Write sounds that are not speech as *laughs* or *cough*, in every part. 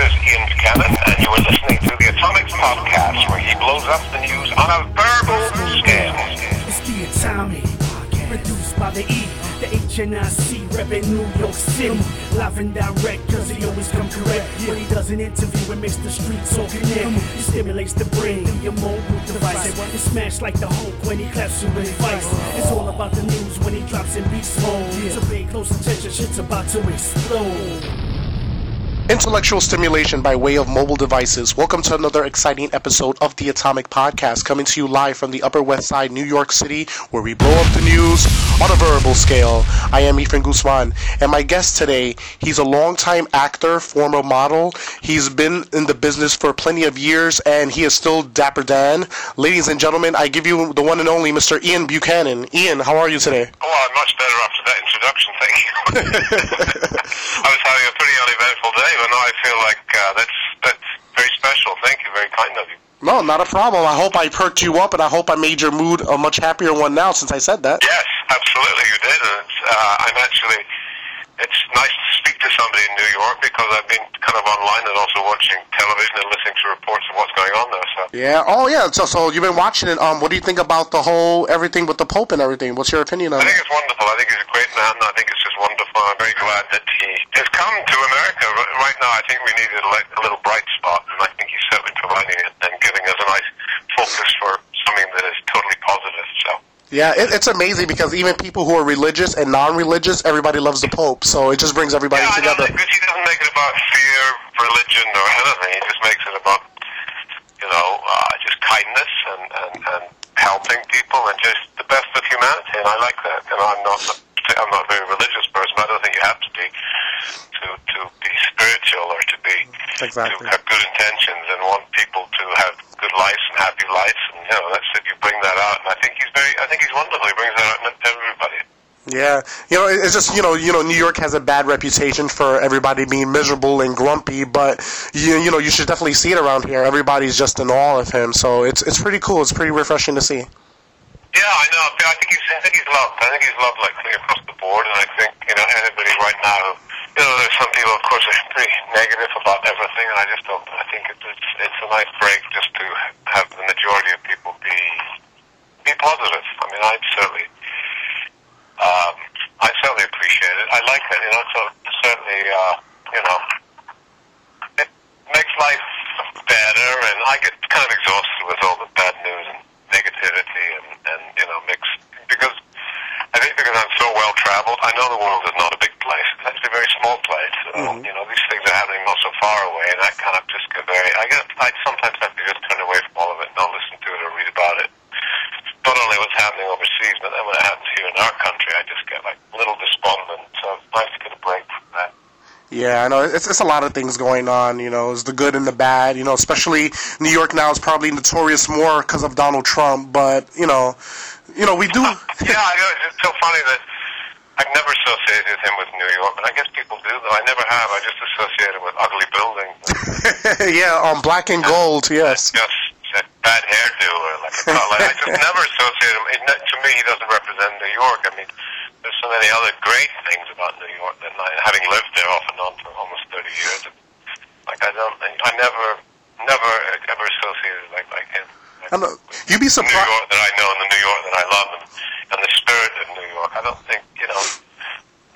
is Ian Buchanan, and you are listening to the Atomics Podcast, where he blows up the news on a verbal scale. It's the atomic, produced by the E, the HNIC, reppin' New York City. Live and direct, cause he always come correct. When he does an interview, it makes the streets all connect. It stimulates the brain, through your mobile device. It smash like the Hulk when he claps you with advice. It's all about the news when he drops in beast mode. So pay close attention, shit's about to explode. Intellectual stimulation by way of mobile devices. Welcome to another exciting episode of the Atomic Podcast, coming to you live from the Upper West Side, New York City, where we blow up the news on a verbal scale. I am Ethan Guzman, and my guest today, he's a longtime actor, former model. He's been in the business for plenty of years, and he is still Dapper Dan. Ladies and gentlemen, I give you the one and only Mr. Ian Buchanan. Ian, how are you today? Oh, I'm much better after that introduction, thank you. *laughs* I was having a pretty uneventful day, now I feel like uh, that's that's very special. Thank you, very kind of you. No, not a problem. I hope I perked you up, and I hope I made your mood a much happier one now since I said that. Yes, absolutely, you did. And uh, I'm actually. It's nice to speak to somebody in New York because I've been kind of online and also watching television and listening to reports of what's going on there. So Yeah. Oh, yeah. So, so you've been watching it. Um, what do you think about the whole everything with the Pope and everything? What's your opinion on I think it? it's wonderful. I think he's a great man. I think it's just wonderful. I'm very glad that he has come to America. Right now, I think we needed a, a little bright spot, and I think he's certainly providing it and giving us a nice focus for something that is totally positive. So. Yeah, it, it's amazing because even people who are religious and non-religious, everybody loves the Pope. So it just brings everybody yeah, together. because he doesn't make it about fear, religion, or anything. He just makes it about, you know, uh, just kindness and, and, and helping people and just the best of humanity. And I like that. And I'm not, I'm not a very religious person, but I don't think you have to be to to be spiritual or to be Exactly. to have good intentions and want people to have good lives and happy lives. And you know, that's if you bring that out. And I think he's very, I think he's wonderful. He brings that out in everybody. Yeah, you know, it's just you know, you know, New York has a bad reputation for everybody being miserable and grumpy, but you you know, you should definitely see it around here. Everybody's just in awe of him, so it's it's pretty cool. It's pretty refreshing to see. Yeah, I know. I think he's, I think he's loved. I think he's loved like across the board, and I think you know anybody right now. You know, there's some people, of course, are pretty negative about everything, and I just don't. I think it's it's, it's a nice break just to have the majority of people be be positive. I mean, I certainly, um, I certainly appreciate it. I like it. You know, so certainly, uh, you know, it makes life better, and I get kind of exhausted with all the bad news and negativity, and and you know, mixed because I think because I'm so well traveled, I know the world is not a big place. It's actually a very small place. So, You know, these things are happening not so far away, and I kind of just get very. I get. I sometimes have to just turn away from all of it, and not listen to it or read about it. Not only what's happening overseas, but then when it happens here in our country, I just get like a little despondent. So it's nice to get a break from that. Yeah, I know it's it's a lot of things going on. You know, it's the good and the bad. You know, especially New York now is probably notorious more because of Donald Trump. But you know, you know, we do. *laughs* yeah, I know. It's so funny that I've never associated him with New York, but I guess people do, though. I never have. I just associate him with ugly buildings, *laughs* yeah, on black and gold. Yes. a bad hairdo, or like a color. I just *laughs* never associate him. It, to me, he doesn't represent New York. I mean, there's so many other great things about New York that I, having lived there off and on for almost 30 years, like I don't, I never, never ever associated like like him. I know. You'd be New. York that I know and the New York that I love and, and the spirit of New York. I don't think, you know,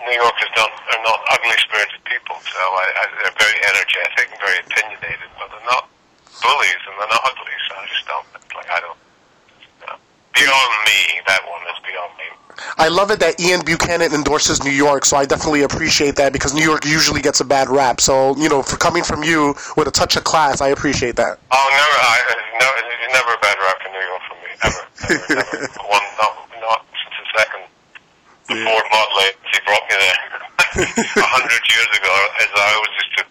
New Yorkers don't, are not ugly spirited people. So I, I, they're very energetic and very opinionated, but they're not bullies and they're not ugly. So I just don't, like, I don't, you know, beyond me, that one is beyond me. I love it that Ian Buchanan endorses New York, so I definitely appreciate that because New York usually gets a bad rap. So you know, for coming from you with a touch of class, I appreciate that. Oh, no, it's never a bad rap in New York for me, ever. Never, never. One, not, not since the second. The Ford Model A, she brought me there a hundred years ago, as I always used to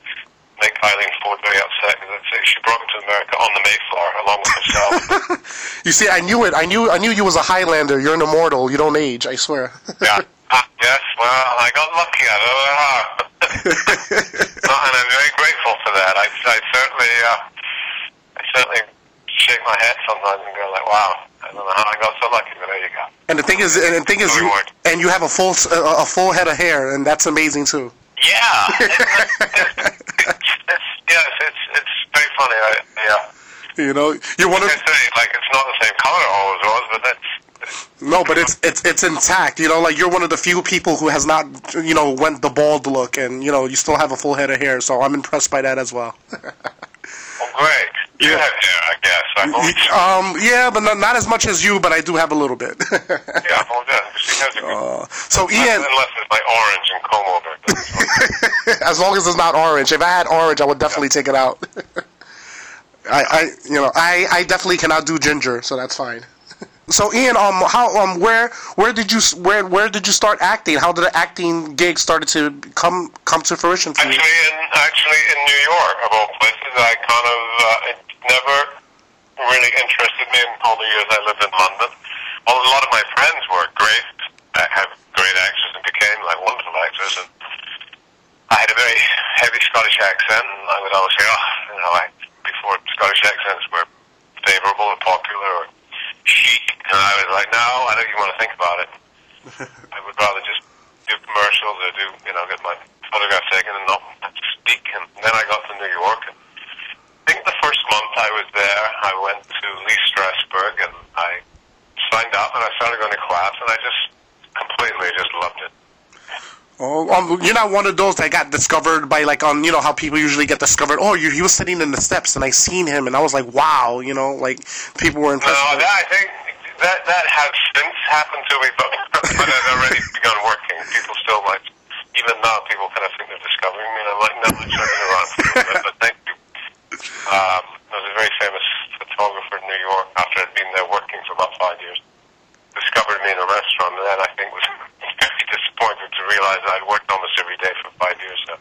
make Eileen Ford very upset because I'd say she brought me to America on the Mayflower along with herself. *laughs* You see, I knew it. I knew. I knew you was a Highlander. You're an immortal. You don't age. I swear. yeah. Ah, yes, well, I got lucky. I don't know how. *laughs* And I'm very grateful for that. I, I certainly, uh, I certainly shake my head sometimes and go like, wow, I don't know how I got so lucky, but there you go. And the thing is, and the thing is, you and you have a full a, a full head of hair, and that's amazing too. *laughs* Yeah. It's, it's, it's, very funny, right? yeah, You know, you're one of Like say, like it's not the same color always was, but that's no, but it's it's it's intact. You know, like you're one of the few people who has not, you know, went the bald look, and you know, you still have a full head of hair. So I'm impressed by that as well. well, *laughs* oh, great. You Yeah. have hair, I guess. Um, yeah, but not, not as much as you, but I do have a little bit. *laughs* yeah, well, yeah, she has a good. Uh, so Ian, Unless it's like orange and comb over. it, that's fine. *laughs* as long as it's not orange. If I had orange, I would definitely take it out. *laughs* I, I, you know, I, I definitely cannot do ginger, so that's fine. So Ian, um, how, um, where, where did you, where, where did you start acting? How did the acting gig started to come, come to fruition for you? Actually, in actually in New York, of all places, I kind of uh, it never really interested me in all the years I lived in London. Although a lot of my friends were great, uh, have great actors and became like wonderful actors, and I had a very heavy Scottish accent, and I would always say, oh, you know, I, before Scottish accents were favourable or popular or chic, and I was like, no, I don't even want to think about it. *laughs* I would rather just do commercials or do, you know, get my photograph taken and not speak. And then I got to New York. And think the first month I was there, I went to Lee Strasberg and I signed up and I started going to class and I just completely just loved it. Oh, um, you're not one of those that got discovered by like on you know how people usually get discovered. Oh, you, he was sitting in the steps and I seen him and I was like, wow, you know, like people were impressed. No, that, I think that that has since happened to me, but, *laughs* but I've already begun working. People still like, even now, people kind of think they're discovering me, and I'm like, no, I'm just around for a little bit, but thank. Um, there was a very famous photographer in New York after I'd been there working for about five years. Discovered me in a restaurant, and then I think was *laughs* very disappointed to realize I'd worked almost every day for five years. So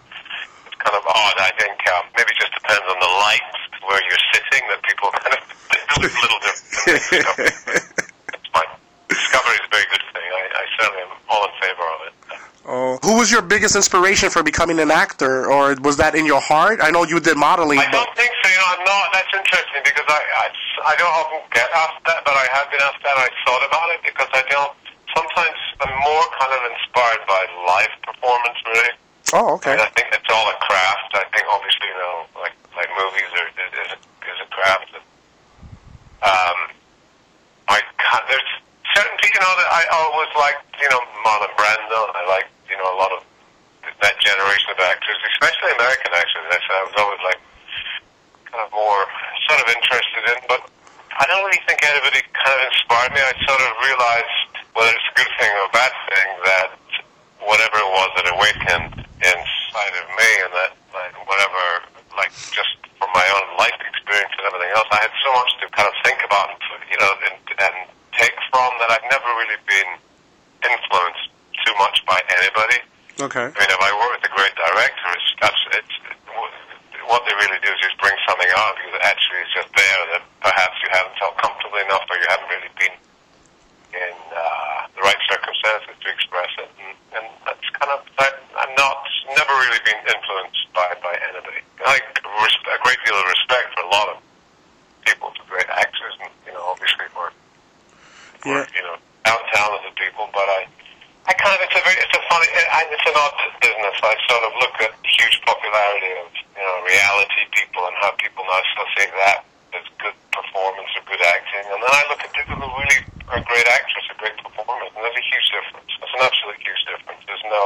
it's kind of odd. I think um, maybe it just depends on the light where you're sitting that people *laughs* kind of *laughs* look a little different. than they discover. It's fine. Discovery is a very good thing. I, I certainly am all in favor of it. Oh, who was your biggest inspiration for becoming an actor, or was that in your heart? I know you did modeling, I don't think so. You know, I'm not. That's interesting because I, I, I don't often get asked that, but I have been asked that. and I thought about it because I don't. Sometimes I'm more kind of inspired by live performance, really. oh, okay. And I think it's all a craft. I think obviously, you know, like like movies are is, is, a, is a craft. And, um, I there's certain people, you know, that I always liked, you know, Marlon Brando. and I like, you know, a lot of that generation of actors, especially American actors. Said I was always like kind of more sort of interested in, but I don't really think anybody kind of inspired me. I sort of realized, whether it's a good thing or a bad thing, that whatever it was that awakened inside of me, and that like, whatever, like just from my own life experience and everything else, I had so much to kind of think about, and, you know, and, and take from that I've never really been influenced too much by anybody. Okay. I mean, if I work with a great director, it's, that's, it's, what they really do is just bring something out of you that actually is just there that perhaps you haven't felt comfortable enough or you haven't really been in uh, the right circumstances to express it. And, and that's kind of, I, I'm not, never really been influenced by, by anybody. I like a great deal of respect for a lot of people, for great actors, and, you know, obviously for, for Yeah. you know, out talented people, but I, I kind of, it's a very, it's a funny, I, it's an odd business. I sort of look at huge popularity of, you know, reality people and how people now associate that as good performance or good acting. And then I look at people who really are great actors or great performers, and there's a huge difference. There's an absolute huge difference. There's no,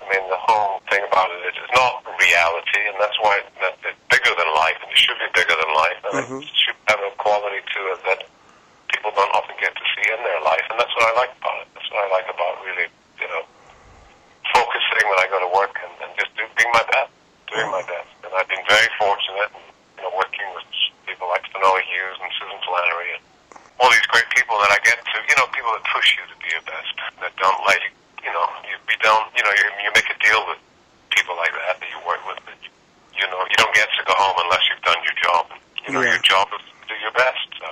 I mean, the whole thing about it is it's not reality, and that's why it, that it's bigger than life, and it should be bigger than life, and it should have a quality to it that people don't often get to see in their life, and that's what I like about it. That's what I like about really, you know, focusing when I go to work and, and just do, being my best, doing my best. And I've been very fortunate, you know, working with people like Finola Hughes and Susan Flannery and all these great people that I get to, you know, people that push you to be your best, that don't let you, you know, you, you don't, you know, you, you make a deal with people like that that you work with. That you, you know, you don't get to go home unless you've done your job. You know, Yeah. your job is to do your best. So.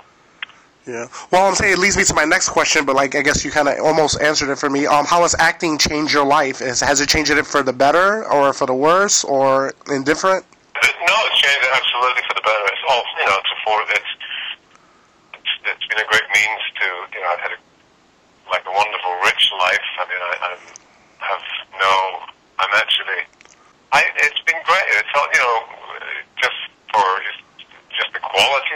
Yeah. Well, I'm saying it leads me to my next question, but like I guess you kind of almost answered it for me. Um, how has acting changed your life? Is, has it changed it for the better, or for the worse, or indifferent? No, it's changed absolutely for the better. It's all you know. It's a for it's, it's it's been a great means to you know. I've had a like a wonderful, rich life. I mean, I, I have no. I'm actually. I it's been great. It's all you know. Just for just, just the quality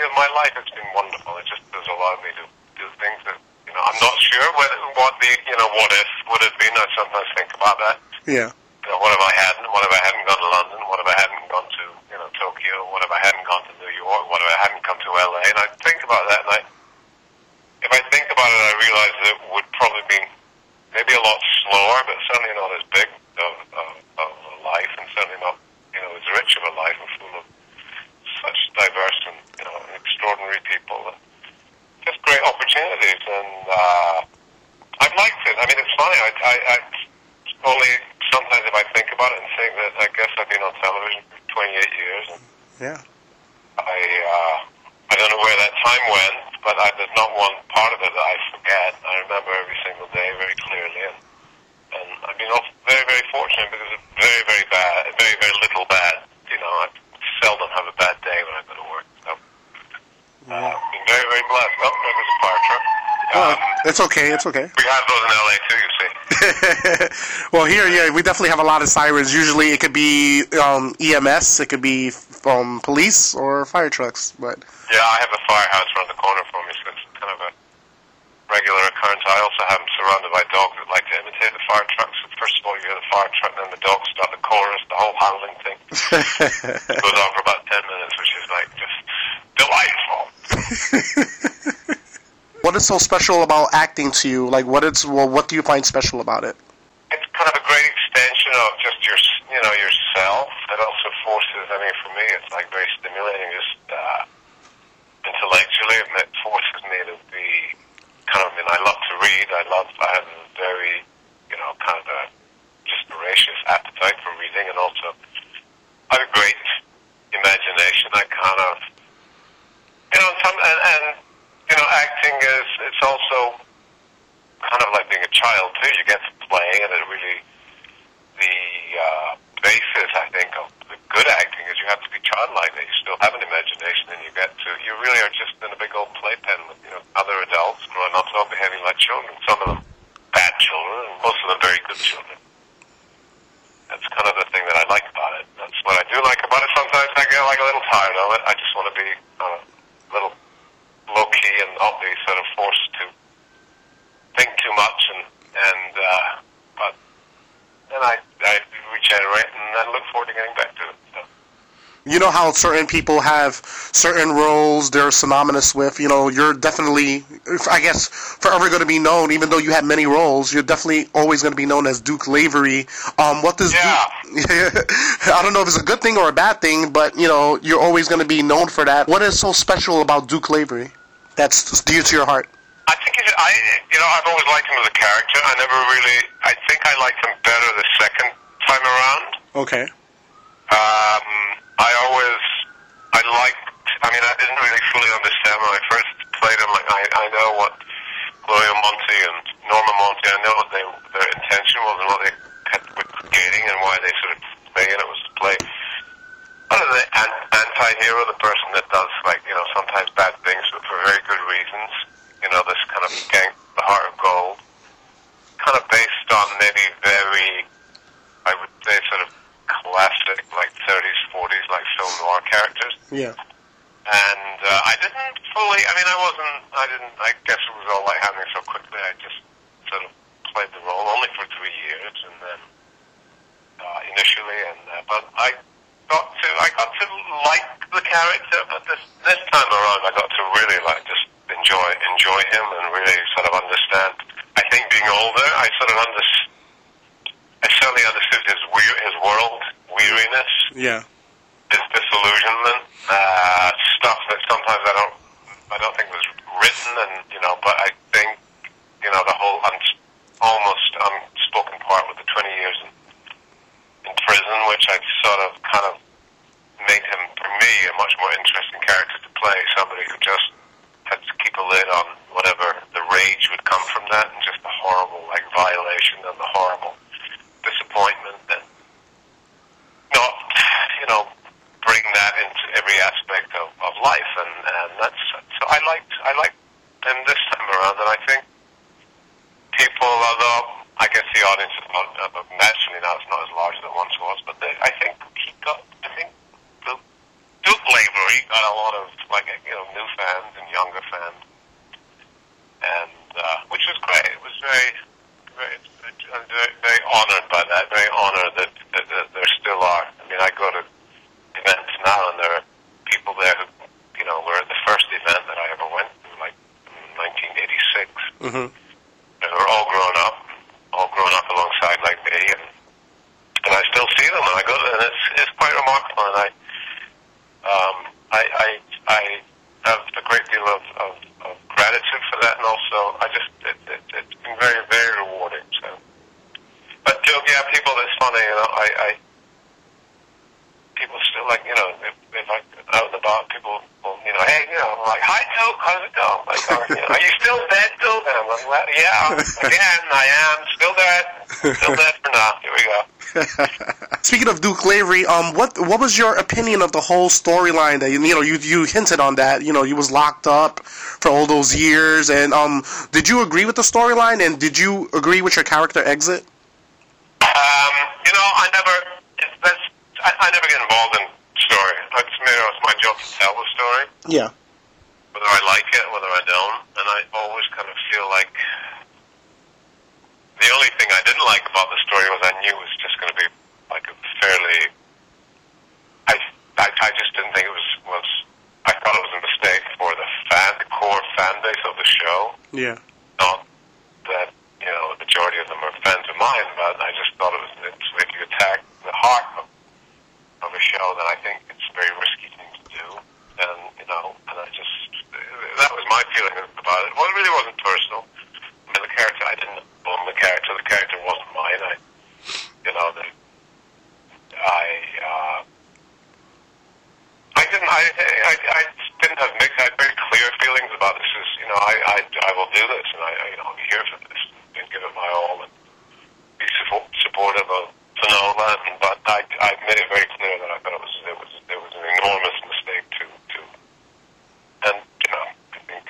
allowed me to do things that you know I'm not sure whether, what the you know what if would have been. I sometimes think about that. Yeah. You know, what if I hadn't? What if I hadn't gone to London? What if I hadn't gone to you know Tokyo? What if I hadn't gone to New York? What if I hadn't come to LA? And I think about that, and I, if I think about it, I realize that it would probably be maybe a lot slower, but certainly not as big of, of, of a life, and certainly not you know as rich of a life and full of such diverse and you know extraordinary people and just great opportunities. And uh, I've liked it. I mean, it's funny. I, I, I only sometimes if I think about it and think that I guess I've been on television for 28 years. And Yeah. I uh, I don't know where that time went, but I, there's not one part of it that I forget. I remember every single day very clearly, and, and I've been off very very fortunate because it's very very bad, very very little bad. You know, I seldom have a bad day when I go to work. So uh, been very very blessed. Oh, there was a fire truck. Oh, Um, it's okay. It's okay. we have those in LA too, you see. *laughs* well, here, yeah, we definitely have a lot of sirens. Usually, it could be um, EMS, it could be um, police or fire trucks. But Yeah, I have a firehouse around the corner for me, so it's kind of a regular occurrence. I also have them surrounded by dogs that like to imitate the fire trucks. First of all, you hear the fire truck, and then the dogs start the chorus, the whole howling thing. It *laughs* goes on for about 10 minutes, which is like just delightful. what is so special about acting to you? Like, what it's well, what do you find special about it? It's kind of a great extension of just your, you know, yourself. It also forces, I mean, for me, it's like very stimulating just uh, intellectually. It forces me to be kind of, I mean, I love to read. I love, I have a very, you know, kind of a just voracious appetite for reading and also I have a great imagination. I kind of, you know, some, and, and you know, acting is, it's also kind of like being a child too. You get to play, and it really the uh, basis, I think, of the good acting is you have to be childlike. That you still have an imagination, and you get to you really are just in a big old playpen with you know other adults growing up, all behaving like children. Some of them bad children, and most of them very good children. That's kind of the thing that I like about it. That's what I do like about it. Sometimes I get like a little tired of it. I just want to be uh, a little low key and not be sort of forced to think too much and and uh, but then I I regenerate and then look forward to getting back to it. So. You know how certain people have certain roles they're synonymous with. You know, you're definitely, I guess, forever going to be known. Even though you have many roles, you're definitely always going to be known as Duke Lavery. Um, what does Yeah. Duke? *laughs* I don't know if it's a good thing or a bad thing, but you know, you're always going to be known for that. What is so special about Duke Lavery? That's dear to your heart. I think it, I you know I've always liked him as a character. I never really I think I liked him better the second time around. Okay. Um, I always, I liked, I mean, I didn't really fully understand when I first played him. Like, I, I know what Gloria Monty and Norma Monty, I know what they, their intention was and what they had creating and why they sort of made it was to play kind of the an- anti-hero, the person that does, like, you know, sometimes bad things, but for very good reasons. You know, this kind of gang, the heart of gold, kind of based on maybe very, I would say, sort of classic, like 30s, 40s, like film noir characters. Yeah. And uh, I didn't fully, I mean, I wasn't, I didn't, I guess it was all like happening so quickly, I just sort of played the role only for three years, and then uh, initially, and uh, but I got to, I got to like the character, but this this time around, I got to really like just enjoy enjoy him and really sort of understand. I think being older, I sort of understood. I certainly understood his weir his world weariness, Yeah. his disillusionment, uh, stuff that sometimes I don't, I don't think was written, and you know, but I think, you know, the whole uns- almost unspoken part with the 20 years in, in prison, which I sort of kind of made him, for me, a much more interesting character to play. Somebody who just had to keep a lid on whatever the rage would come from that, and just the horrible like violation and the horrible disappointment and not, you know, bring that into every aspect of, of life, and, and that's so I liked I liked him this time around, and I think people, although I guess the audience is not uh, naturally now it's not as large as it once was, but they, I think he got I think Duke, Duke Lavery got a lot of like you know new fans and younger fans and which was great. It was very, very, very, very honored by that. Very honored that, that, that there still are. I mean, I go to events now, and there are people there who, you know, were at the first event that I ever went to, like in 1986. Mm-hmm. And we're all grown up, all grown up alongside like me, and and I still see them, and I go, and it's it's quite remarkable, and I, um, I, I, I have a great deal of, of, of gratitude for that, and also I just it, it, it's been very very rewarding. So, but Joe, yeah, people, it's funny, you know, I, I people still like, you know, if, if I out and about, people will, you know, hey, you know, I'm like, hi, Joe, how's it going? Like, or, you know, are you still dead, Joe? And I'm like, well, yeah, *laughs* again, I am still dead, still dead for now. Here we go. *laughs* Speaking of Duke Lavery, um, what what was your opinion of the whole storyline? That you know, you you hinted on that. You know, he was locked up for all those years, and um, did you agree with the storyline? And did you agree with your character exit? Um, you know, I never, that's, I, I never get involved in story. It's, you know, it's my job to tell the story, Yeah. whether I like it, whether I don't, and I always kind of feel like the only thing I didn't like about the story was I knew it was just going to be fairly, I, I, I just didn't think it was, was, I thought it was a mistake for the fan, the core fan base of the show. Yeah. not that you know the majority of them are fans of mine, but I just thought it was it's, if you attack the heart of, of a show, then I think it's a very risky thing to do, and you know, and I just that was my feeling about it. Well, it really wasn't personal. I mean, the character I didn't own the character. The character wasn't mine. I, you know, the I. uh I didn't. I, I. I didn't have mixed. I had very clear feelings about this. Is you know, I. I. I will do this, and I. I, You know, I'm here for this, and give it my all, and be support, supportive of Finola. And, but I. I made it very clear that I thought it was. It was. It was an enormous mistake to. To. And you know, I think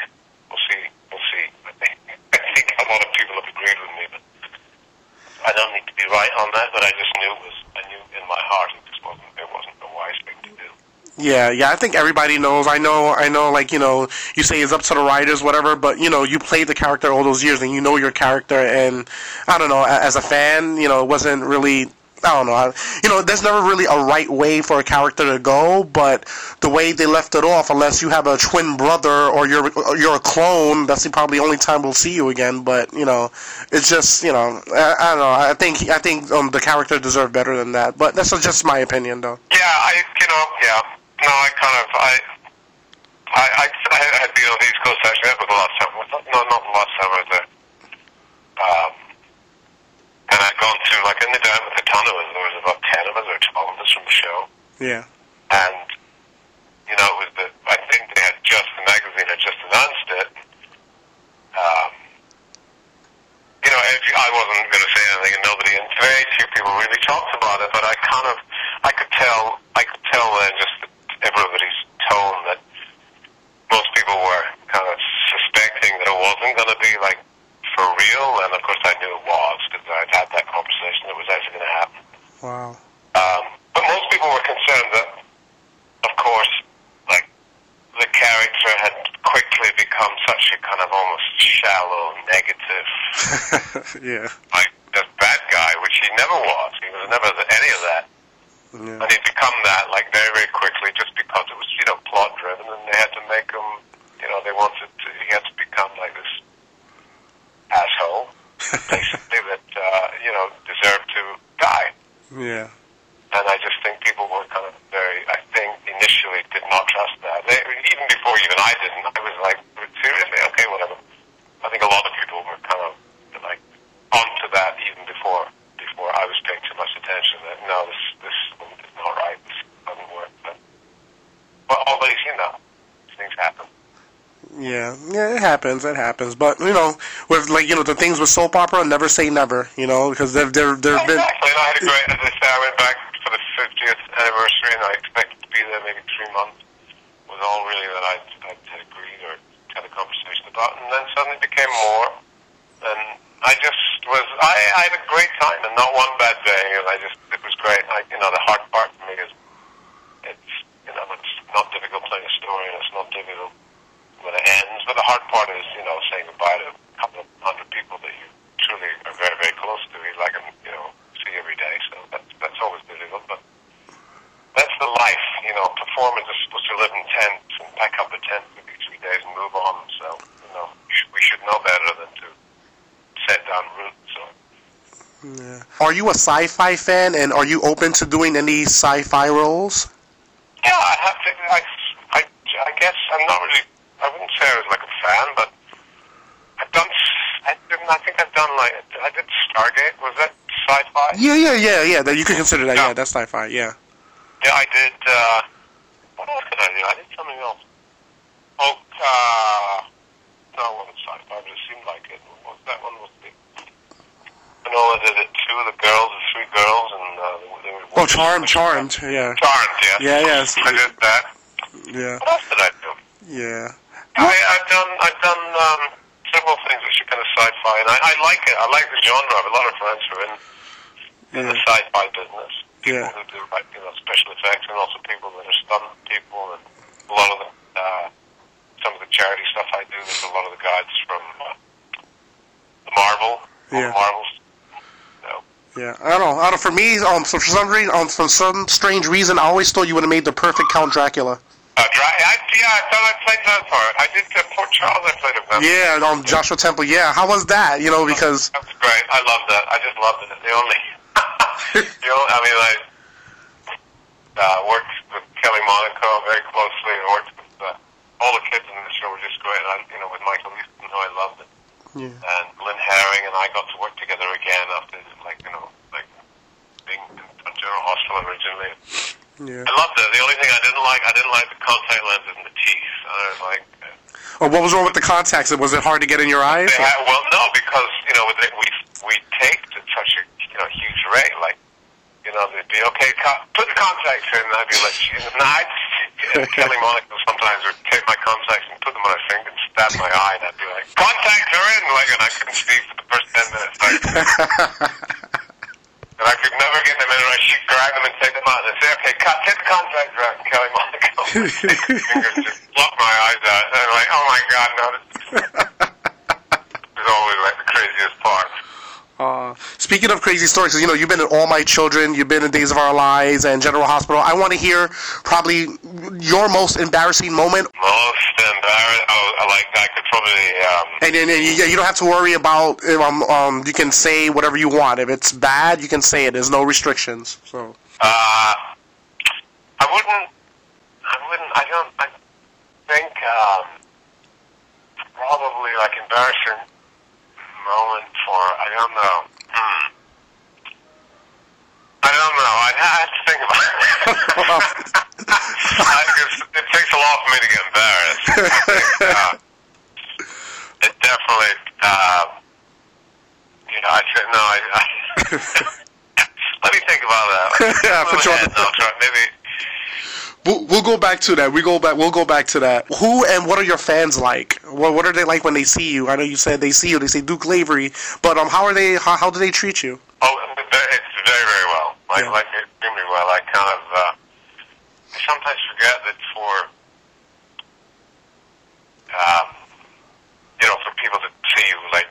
we'll see. We'll see. I think. I think a lot of people have agreed with me, but I don't need to be right on that. But I just knew it was. I knew in my heart it just wasn't. It wasn't the wise thing to do. Yeah, yeah, I think everybody knows. I know, I know. Like you know, you say it's up to the writers, whatever. But you know, you played the character all those years, and you know your character. And I don't know, as a fan, you know, it wasn't really. I don't know. You know, there's never really a right way for a character to go, but the way they left it off, unless you have a twin brother or you're you're a clone, that's the probably only time we'll see you again. But you know, it's just you know, I, I don't know. I think I think um, the character deserved better than that. But that's just my opinion, though. Yeah, I, you know, yeah. No, I kind of, I, I, I, I had been on the East Coast actually. That was the last time. Not, no, not the last time I was there. Um, and I'd gone to like in the down with a ton of us. There was about ten of us or twelve of us from the show, Yeah. and you know, it was the. I think they had just the magazine had just announced it. Um, you know, if, I wasn't going to say anything, and nobody, and very few people really talked about it. But I kind of, I could tell, I could tell then just everybody's tone that most people were kind of suspecting that it wasn't going to be like for real, and of course I knew it was because I'd had that was actually going to happen. Wow. Um, but most people were concerned that, of course, like the character had quickly become such a kind of almost shallow, negative, *laughs* yeah. like just bad guy, which he never was. He was never any of that, Yeah. and he'd become that like very, very quickly, just because it was you know plot driven, and they had to make him, you know, they wanted to, he had to become like this asshole, *laughs* basically that uh, you know deserved to die. Yeah. And I just think people were kind of very, I think initially did not trust that. They, even before even I didn't, I was like, seriously, okay, whatever. I think a lot of people were kind of like onto that even before before I was paying too much attention. That no, this this is not right. This doesn't work. But, but always, you know, things happen. Yeah, yeah, it happens. It happens. But you know, with like you know the things with soap opera, never say never. You know, because there there there've been Exactly. And I had a great, I went back for the 50th anniversary, and I expected to be there maybe three months. Was all really that I had agreed or had a conversation about, and then suddenly became more. And I just was, I, I had a great time, and not one bad day. And I just, it was great. I, you know, the hard part for me is, it's, you know, it's not difficult playing a story, and it's not difficult when it ends. But the hard part is, you know, saying goodbye to a couple of performers are supposed to live in tents and pack up the tent for three days and move on. So, you know, we should, know better than to set down roots. So, Yeah. Are you a sci-fi fan, and are you open to doing any sci-fi roles? yeah, I have to. I, I, I guess I'm not really. I wouldn't say I was like a fan, but I've done. I, didn't, I think I've done like I did Stargate. Was that sci-fi? Yeah, yeah, yeah, yeah. That you can consider that. Yeah. Yeah, that's sci-fi. Yeah. Yeah, I did. Uh, did I do? I did something else. Oh, uh, no, it wasn't sci-fi, but it seemed like it. Was that one? Was the Manola did it too. The girls, the three girls, and uh, they, were. Oh, Charmed, Charmed. Yeah. Charmed, yeah. Yeah, yes. I did that. Yeah. What else did I do? Yeah. I, I've done. I've done um, several things which are kind of sci-fi, and I, I like it. I like the genre. I have a lot of friends who are in, in the sci-fi business. People Yeah. who do like you know special effects, and also people that are stunt people, and a lot of the uh, some of the charity stuff I do. There's a lot of the guys from uh, the Marvel, Yeah. Marvels. Yeah, I don't know. I don't, for me, um, so for some reason, um, for some strange reason, I always thought you would have made the perfect Count Dracula. Uh, Dra- I, yeah, I thought I played that part. I did uh, Port Charles. I played vampire. Yeah, um, Joshua Temple. Yeah, how was that? You know, because That was great. I loved that. I just loved it. The only, *laughs* the only I mean, I uh, worked Kelly Monaco very closely. I worked with uh, all the kids in the show were just great. And I, you know, with Michael Easton, who I loved it, yeah, and Lynn Herring, and I got to work together again after, like, you know, like being in General Hospital originally. yeah. I loved it. The only thing I didn't like, I didn't like the contact lenses and the teeth. I was like. Uh, Oh, what was wrong with the contacts? Was it hard to get in your eyes? Had, well, no, because you know we we taped at such a you know huge rate. Like they'd be okay. Put the contacts in. I'd be like, "Gee," and I'd *laughs* Kelly Monaco sometimes would take my contacts and put them on her finger and stab my eye, and I'd be like, "Contacts are in!" Like, and I couldn't speak for the first ten minutes. Like, *laughs* and I could never get them in. Right, she'd grab them and take them out and say, "Okay, cut, take the contacts out." And Kelly Monaco would take her fingers just block my eyes out. And I'm like, "Oh my god, no!" This is *laughs* always like the craziest part. Uh, speaking of crazy stories, 'cause, you know, you've been in All My Children, you've been in Days of Our Lives and General Hospital. I want to hear probably your most embarrassing moment. Most embarrassed. Oh, like I could probably. Um, And then and you, yeah, you don't have to worry about um, um, you can say whatever you want. If it's bad, you can say it. There's no restrictions. So uh, I wouldn't. I wouldn't. I don't. I think um, probably like embarrassing moment for. I don't know. Hmm. I don't know. I have to think about it. *laughs* I guess it takes a lot for me to get embarrassed. Think, uh, it definitely. Uh, you know, I said no. I. I *laughs* let me think about that. *laughs* Yeah, put you on the- No, try- maybe. we'll, we'll go back to that. We go back. We'll go back to that. Who and what are your fans like? What What are they like when they see you? I know you said they see you. They say Duke Lavery, but um, how are they? How, how do they treat you? Oh, it's very, very, very well. Like, Yeah. like extremely well. I kind of, uh, I sometimes forget that for, um, you know, for people to see you, like,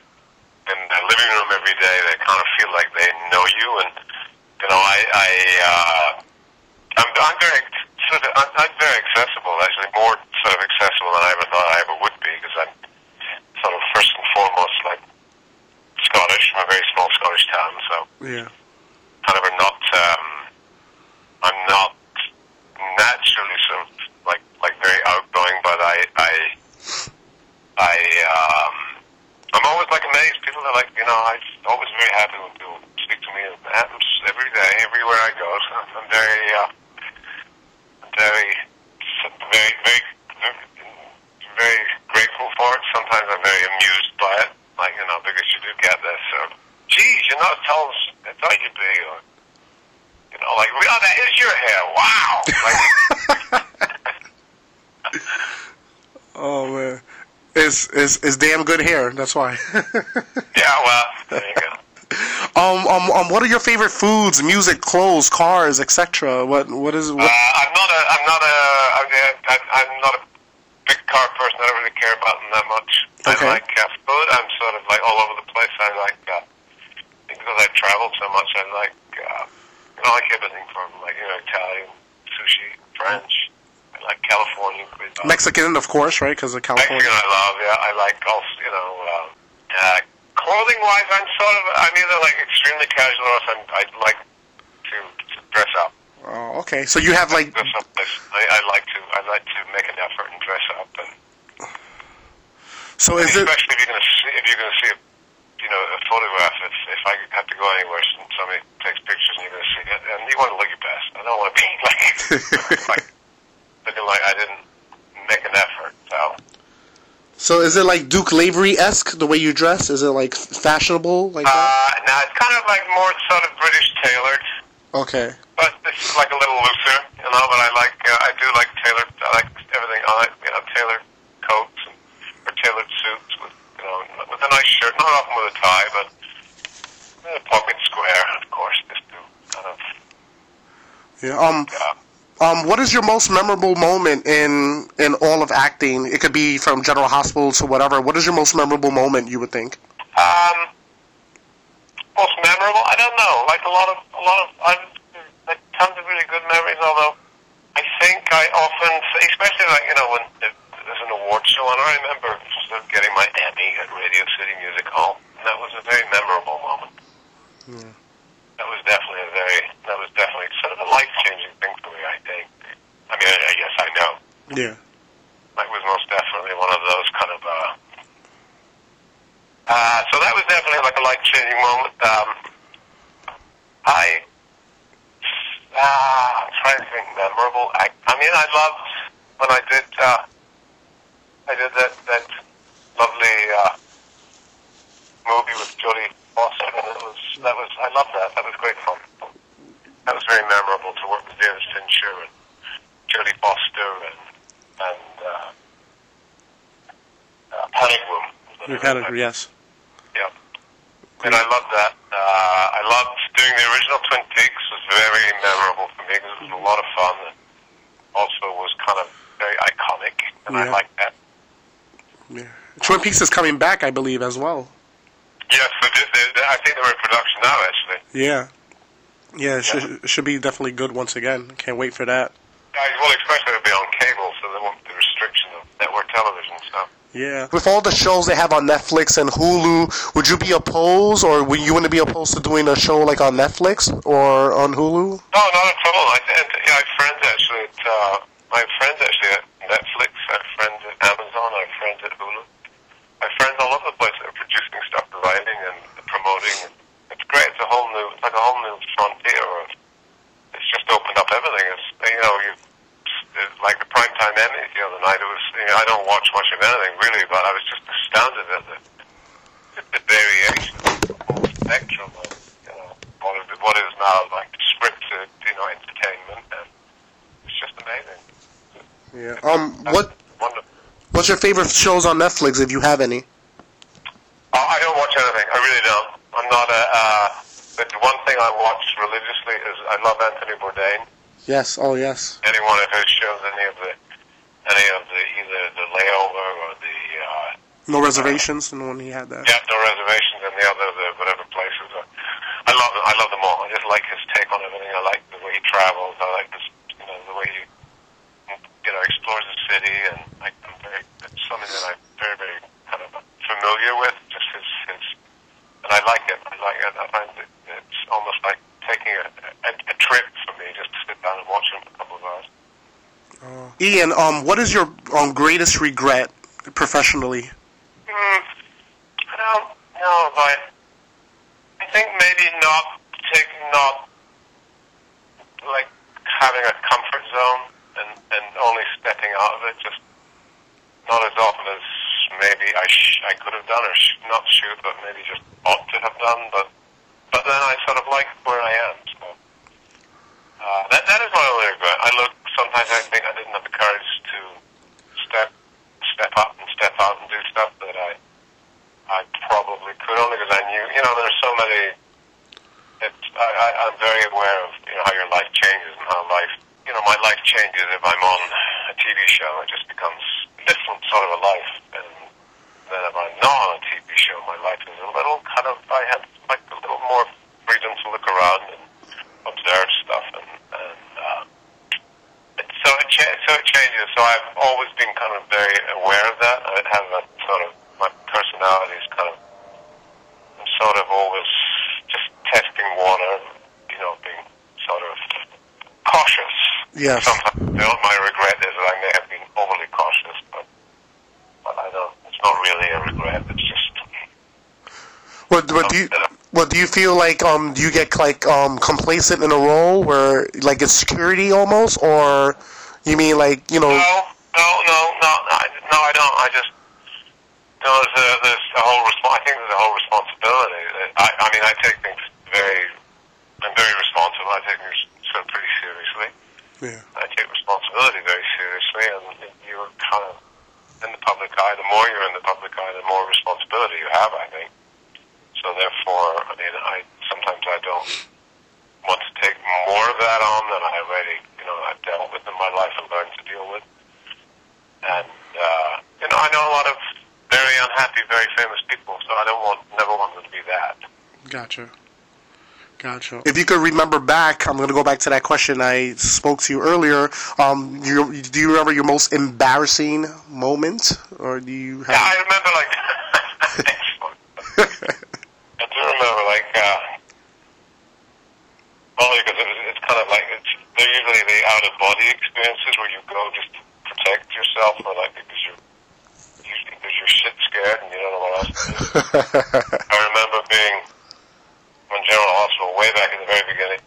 in the living room every day, they kind of feel like they know you, and, you know, I, I, uh, I'm, I'm very, sort of, I'm, I'm very accessible, actually, more sort of accessible than I ever thought I ever would be, because I'm sort of first and foremost, like, Scottish, from a very small Scottish town, so Yeah. kind of are not um I'm not naturally sort of like like very outgoing but I I I um I'm always like amazed. People are like you know I'm always very happy when people speak to me. It happens every day everywhere I go so I'm very uh very very very very, grateful for it sometimes I'm very amused by it like you know because you do get this uh, geez you're not as tall as I thought you'd be or you know, like, oh, that is your hair. Wow. Like, *laughs* Oh man, it's it's it's damn good hair. That's why. *laughs* yeah, well, there you go. um, um, um, what are your favorite foods, music, clothes, cars, etc.? What what is Uh, what? Not a, I'm not a, I'm a, I'm not a big car person. I don't really care about them that much. Okay. I like uh, food. I'm sort of like all over the place. I like, uh, because I've traveled so much, I like, uh, I like everything from like, you know, Italian, sushi, French, I like California. Uh, Mexican, of course, right? Because of California. Mexican I love, yeah. I like also, you know, um, uh, clothing wise, I'm sort of, I'm either like extremely casual or else I'm, I like to, to dress up. Oh, okay. So you have like Dress up. I, I like to, I like to make an effort and dress up, and so is it especially if you're gonna see, if you're gonna see, a, you know, a photograph. If if I have to go anywhere, and somebody takes pictures, and you're gonna see it, and you want to look your best. I don't want to be *laughs* like, *laughs* like looking like I didn't make an effort. So. so is it like Duke Lavery esque the way you dress? Is it like fashionable like that? Uh, now it's kind of like more sort of British tailored, Okay. but this is like a little looser, you know. But I like, uh, I do like tailored. I like everything on it, you know, tailored coats and, or tailored suits with, you know, with a nice shirt. Not often with a tie, but uh, pocket square, of course. Just to kind of, Yeah. Um. uh, Um. What is your most memorable moment in in all of acting? It could be from General Hospital to whatever. What is your most memorable moment? You would think. um, most memorable. I don't know. Like a lot of, a lot of, I've like tons of really good memories. Although I think I often, especially like you know when it, there's an award show, and I remember sort of getting my Emmy at Radio City Music Hall. And that was a very memorable moment. Yeah. That was definitely a very, that was definitely sort of a life changing thing for me. I think. I mean, I, yes, I know. Yeah. That was most definitely one of those kind of. Uh, uh, so that was definitely like a life changing moment. Um, I. Uh, I'm trying to think memorable. I, I mean, I loved when I did. Uh, I did that that lovely uh, movie with Jodie Foster, and it was that was I loved that. That was great fun. That was very memorable to work with David Fincher and Jodie Foster and and uh, uh, Panic Room. You kind of yes. Yeah. And I loved that. Uh, I loved doing the original Twin Peaks. was very memorable for me because it was a lot of fun. And also was kind of very iconic, and I Yeah. liked that. Yeah. Twin Peaks is coming back, I believe, as well. Yes, they, they, I think they're in production now, actually. Yeah. Yeah. It should, should be definitely good once again. Can't wait for that. Uh, well, especially it'll be on cable, so there won't be the restriction of network television stuff. Yeah. With all the shows they have on Netflix and Hulu, would you be opposed, or would you want to be opposed to doing a show like on Netflix or on Hulu? No, not at all. I, and, yeah, I have friends actually at, uh, I have friends actually at Netflix, I have friends at Amazon, I have friends at Hulu. I have friends all over the place that are producing stuff, writing and promoting. It's great. It's a whole new, it's like a whole new frontier of, it's just opened up everything. It's, you know, you, like the primetime Emmys the other night. It was, you know, I don't watch much of anything really, but I was just astounded at the, at the variation, of the whole spectrum of, you know, what is, what is now like scripted, you know, entertainment, and it's just amazing. Yeah. Um. What Wonderful. What's your favorite shows on Netflix, if you have any? Uh, I don't watch anything. I really don't. I'm not a. Uh, but the one thing I watch religiously is I love Anthony Bourdain. Yes. Oh, yes. Any one of his shows, any of the, any of the either the layover or the uh, No reservations. And when he had that. yeah, no reservations and the other the whatever places. Uh, I love. I love them all. I just like his take on everything. I like the way he travels. I like this, you know, the way he you know explores the city, and I, I'm very. It's something that I'm very very kind of familiar with. Just his his, and I like it. I like it. I find it. It's almost like taking a, a, a trip for me, just to sit down and watch him for a couple of hours. Ian, um, what is your um greatest regret professionally? Mm, I don't know I. I think maybe not taking not like having a comfort zone and and only stepping out of it. Just not as often as maybe I sh- I could have done or sh- not should, but maybe just ought to have done. But but then I sort of like where I am. So uh, that that is my only regret. I look sometimes I think I didn't have the courage to step step up and step out and do stuff that I I probably could only because I knew you know there's so many. It's I, I I'm very aware of you know how your life changes and how life you know my life changes if I'm on a TV show. It just becomes a different sort of a life, and then if I'm not on a TV show, my life is a little kind of I have like a little more freedom to look around and observe stuff and and. Uh, it, so it cha- so it changes. So I've always been kind of very aware of that. I have a sort of my personality is kind of I'm sort of always just testing water, you know, being sort of cautious. Yes. Sometimes my regret is that I may have been overly cautious, but but I don't. It's not really a regret. It's just What, what do you what do you feel like um do you get like um complacent in a role where like it's security almost or you mean like you know No, no, no, no, I, no, I don't. I just no. There's a, there's a whole resp- I think there's a whole responsibility. I, I mean, I take things very. I'm very responsible. I take things sort of pretty seriously. yeah I take responsibility very seriously, and you're kind of in the public eye. The more you're in the public eye, the more responsibility you have. I think. So therefore, I mean, I sometimes I don't want to take more of that on than I already, you know, I've dealt with in my life and learned to deal with. And uh, you know, I know a lot of very unhappy, very famous people, so I don't want, never want them to be that. Gotcha. Gotcha. If you could remember back, I'm going to go back to that question I spoke to you earlier. Um, you, do you remember your most embarrassing moment, or do you have? Yeah, I remember like. *laughs* I do remember like. Uh, only because it was, it's kind of like it's they're usually the out of body experiences where you go just to protect yourself or like because you're usually because you're shit scared and you don't know what else to do. *laughs* I remember being in General Hospital way back in the very beginning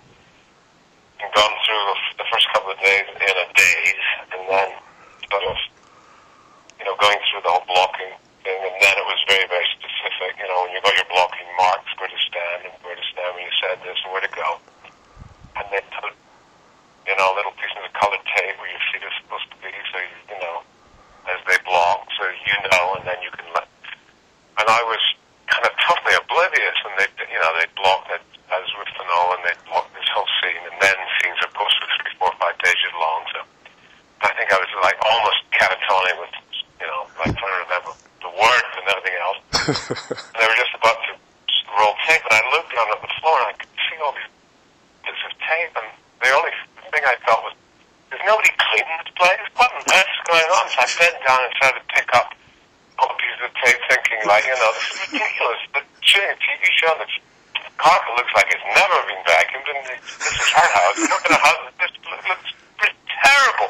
and gone through the, the first couple of days in a daze and then sort of you know going through the whole blocking thing and then it was very very specific you know when you got your blocking marks where to stand and where to stand when you said this and where to go and they put you know little pieces of colored tape where your feet are supposed to be so you, you know as they block so you know and then you can let and I was kind of totally oblivious and they you know they blocked it as with Finola and they blocked this whole scene and then scenes are posted three, four, five pages long so I think I was like almost catatonic with you know like trying to remember the words and everything else. And *laughs* they were just about to roll tape and I looked down at the floor and I could see all these bits of tape and the only thing I felt was there's nobody cleaning this place. What on earth is going on? So I bent down and started to pick up all the pieces of tape thinking like you know this is ridiculous. But shooting TV show that's carpet looks like it's never been vacuumed and this is her house. Look at the house this looks pretty terrible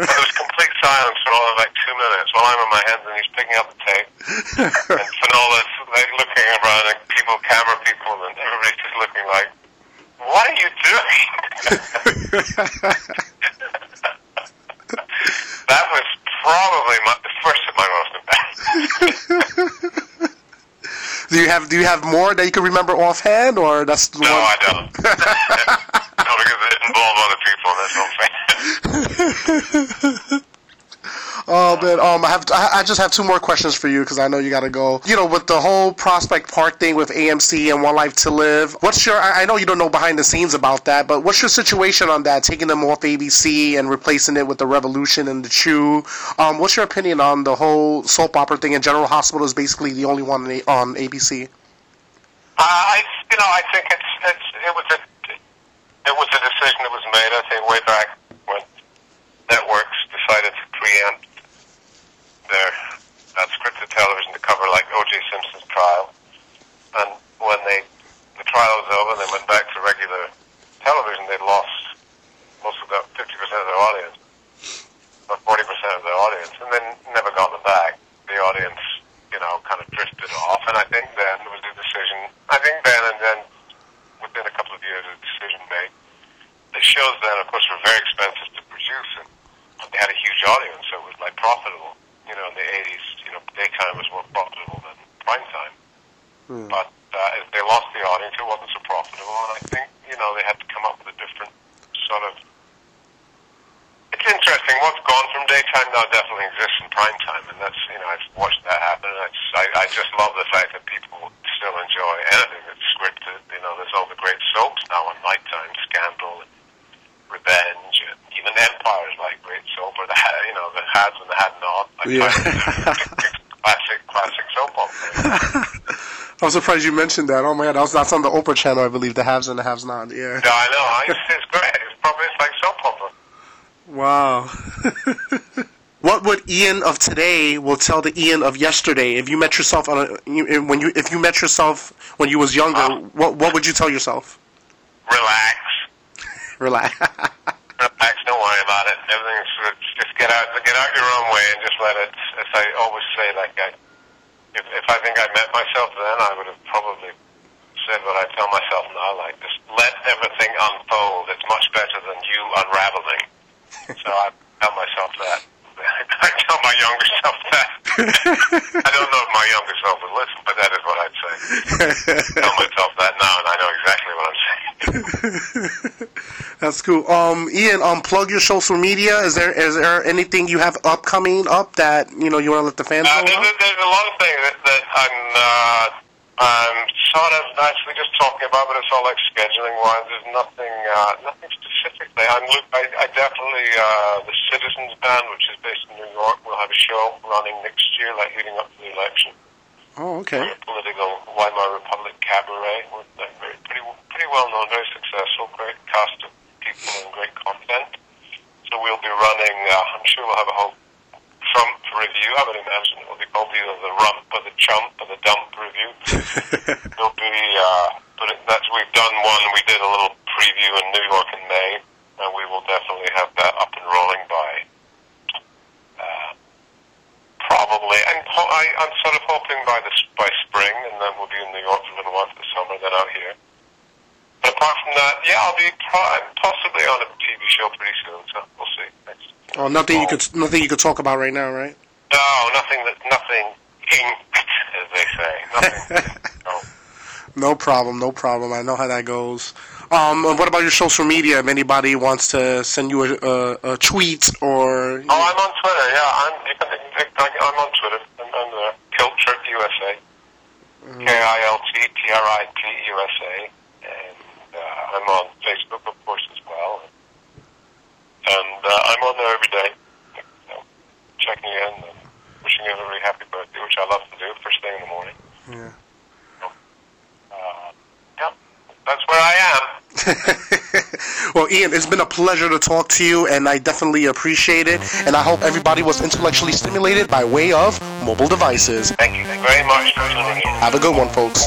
and there was complete silence for all of like two minutes while I'm on my hands and he's picking up the tape and Finola like looking around and people, camera people, and everybody's just looking like, "What are you doing?" that was probably my, the first of my most embarrassing. Do you have Do you have more that you can remember offhand, or that's the no, one? I don't. *laughs* no, because it involves other people. That's not fair. *laughs* Oh man, um, I have I I just have two more questions for you because I know you got to go. You know, with the whole Prospect Park thing with AMC and One Life to Live, what's your? I I know you don't know behind the scenes about that, but what's your situation on that? Taking them off ABC and replacing it with the Revolution and the Chew. Um, what's your opinion on the whole soap opera thing? And General Hospital is basically the only one on ABC. Uh, I, you know, I think it's, it's it was a it was a decision that was made. I think way back when networks decided to preempt their scripted television to cover like O.J. Simpson's trial, and when they the trial was over, they went back to regular television. They lost most of the fifty percent of their audience, or forty percent of their audience, and then never got them back. The audience, you know, kind of drifted off, and I think then there was decision. I think then and then within a couple of years, a decision made. The shows then, of course, were very expensive to produce, and they had a huge audience, so it was like profitable. You know, in the 80s, you know, daytime was more profitable than prime time. But uh, they lost the audience, it wasn't so profitable, and I think, you know, they had to come up with a different sort of. It's interesting. What's gone from daytime now definitely exists in prime time, and that's you know I've watched that happen, and I just, I, I just love the fact that people still enjoy anything that's scripted. You know, there's all the great soaps now on nighttime, Scandal, and Revenge, and even Empire is like great soap, or the you know the Hads and the Had Not. Like Yeah. classic, classic soap opera. *laughs* I'm surprised you mentioned that. Oh my god, that was, that's on the Oprah channel, I believe. The haves and the haves not. Yeah. Yeah, I know. It's, it's great. It's probably it's like soap opera. Wow. *laughs* what Ian of today will tell the Ian of yesterday if you met yourself on a you- when you if you met yourself when you was younger? Uh. what what would you tell yourself? Relax. *laughs* Relax. Relax. Don't worry about it. Everything's just get out get out your own way and just let it. As I always say, like I, if if I think I met myself then, I would have probably said what I tell myself now. Like just let everything unfold. It's much better than you unraveling. *laughs* so I tell myself that. *laughs* I tell my younger self that. *laughs* I don't know if my younger self would listen, but that is what I'd say. tell myself that now, and I know exactly what I'm saying. *laughs* That's cool. Um, Ian, um, plug your social media. Is there is there anything you have upcoming up that you know you want to let the fans Uh, know? there's, there's a lot of things that, that I'm uh, I'm sort of actually just talking about, but it's all like scheduling wise. There's nothing uh, nothing specifically. I'm. I, I definitely uh, the Citizens Band, which is based in New York, will have a show running next year, like leading up to the election. Oh, okay. A political Weimar Republic cabaret. We're like, very, pretty pretty well known, very successful, great cast of people and great content. So we'll be running. Uh, I'm sure we'll have a whole Trump review. I would imagine be called either the rump or the chump or the dump review. *laughs* There'll be, uh, but it, that's we've done one. We did a little preview in New York in May, and we will definitely have that up and rolling by uh, probably. I'm ho- I, I'm sort of hoping by the by spring, and then we'll be in New York for a little while for the summer, then out here. But apart from that, yeah, I'll be pro- possibly on a TV show pretty soon. So we'll see. Next. oh, nothing you could nothing you could talk about right now, right? No, nothing that nothing inked, as they say. Nothing. *laughs* no. No problem, no problem. I know how that goes. Um, what about your social media? If anybody wants to send you a, a, a tweet or Oh, I'm on Twitter. Yeah, I'm. I'm on Twitter. I'm, I'm there. KiltTrip USA. K I L T T R I P USA, and uh, I'm on Facebook, of course, as well. And uh, I'm on there every day, know, checking in and wishing everybody happy birthday, which I love to do first thing in the morning. Yeah. Uh, yeah, that's where I am. *laughs* well, Ian, it's been a pleasure to talk to you, and I definitely appreciate it. And I hope everybody was intellectually stimulated by way of mobile devices. Thank you very much for tuning in. Have a good one, folks.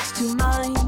Next to mine.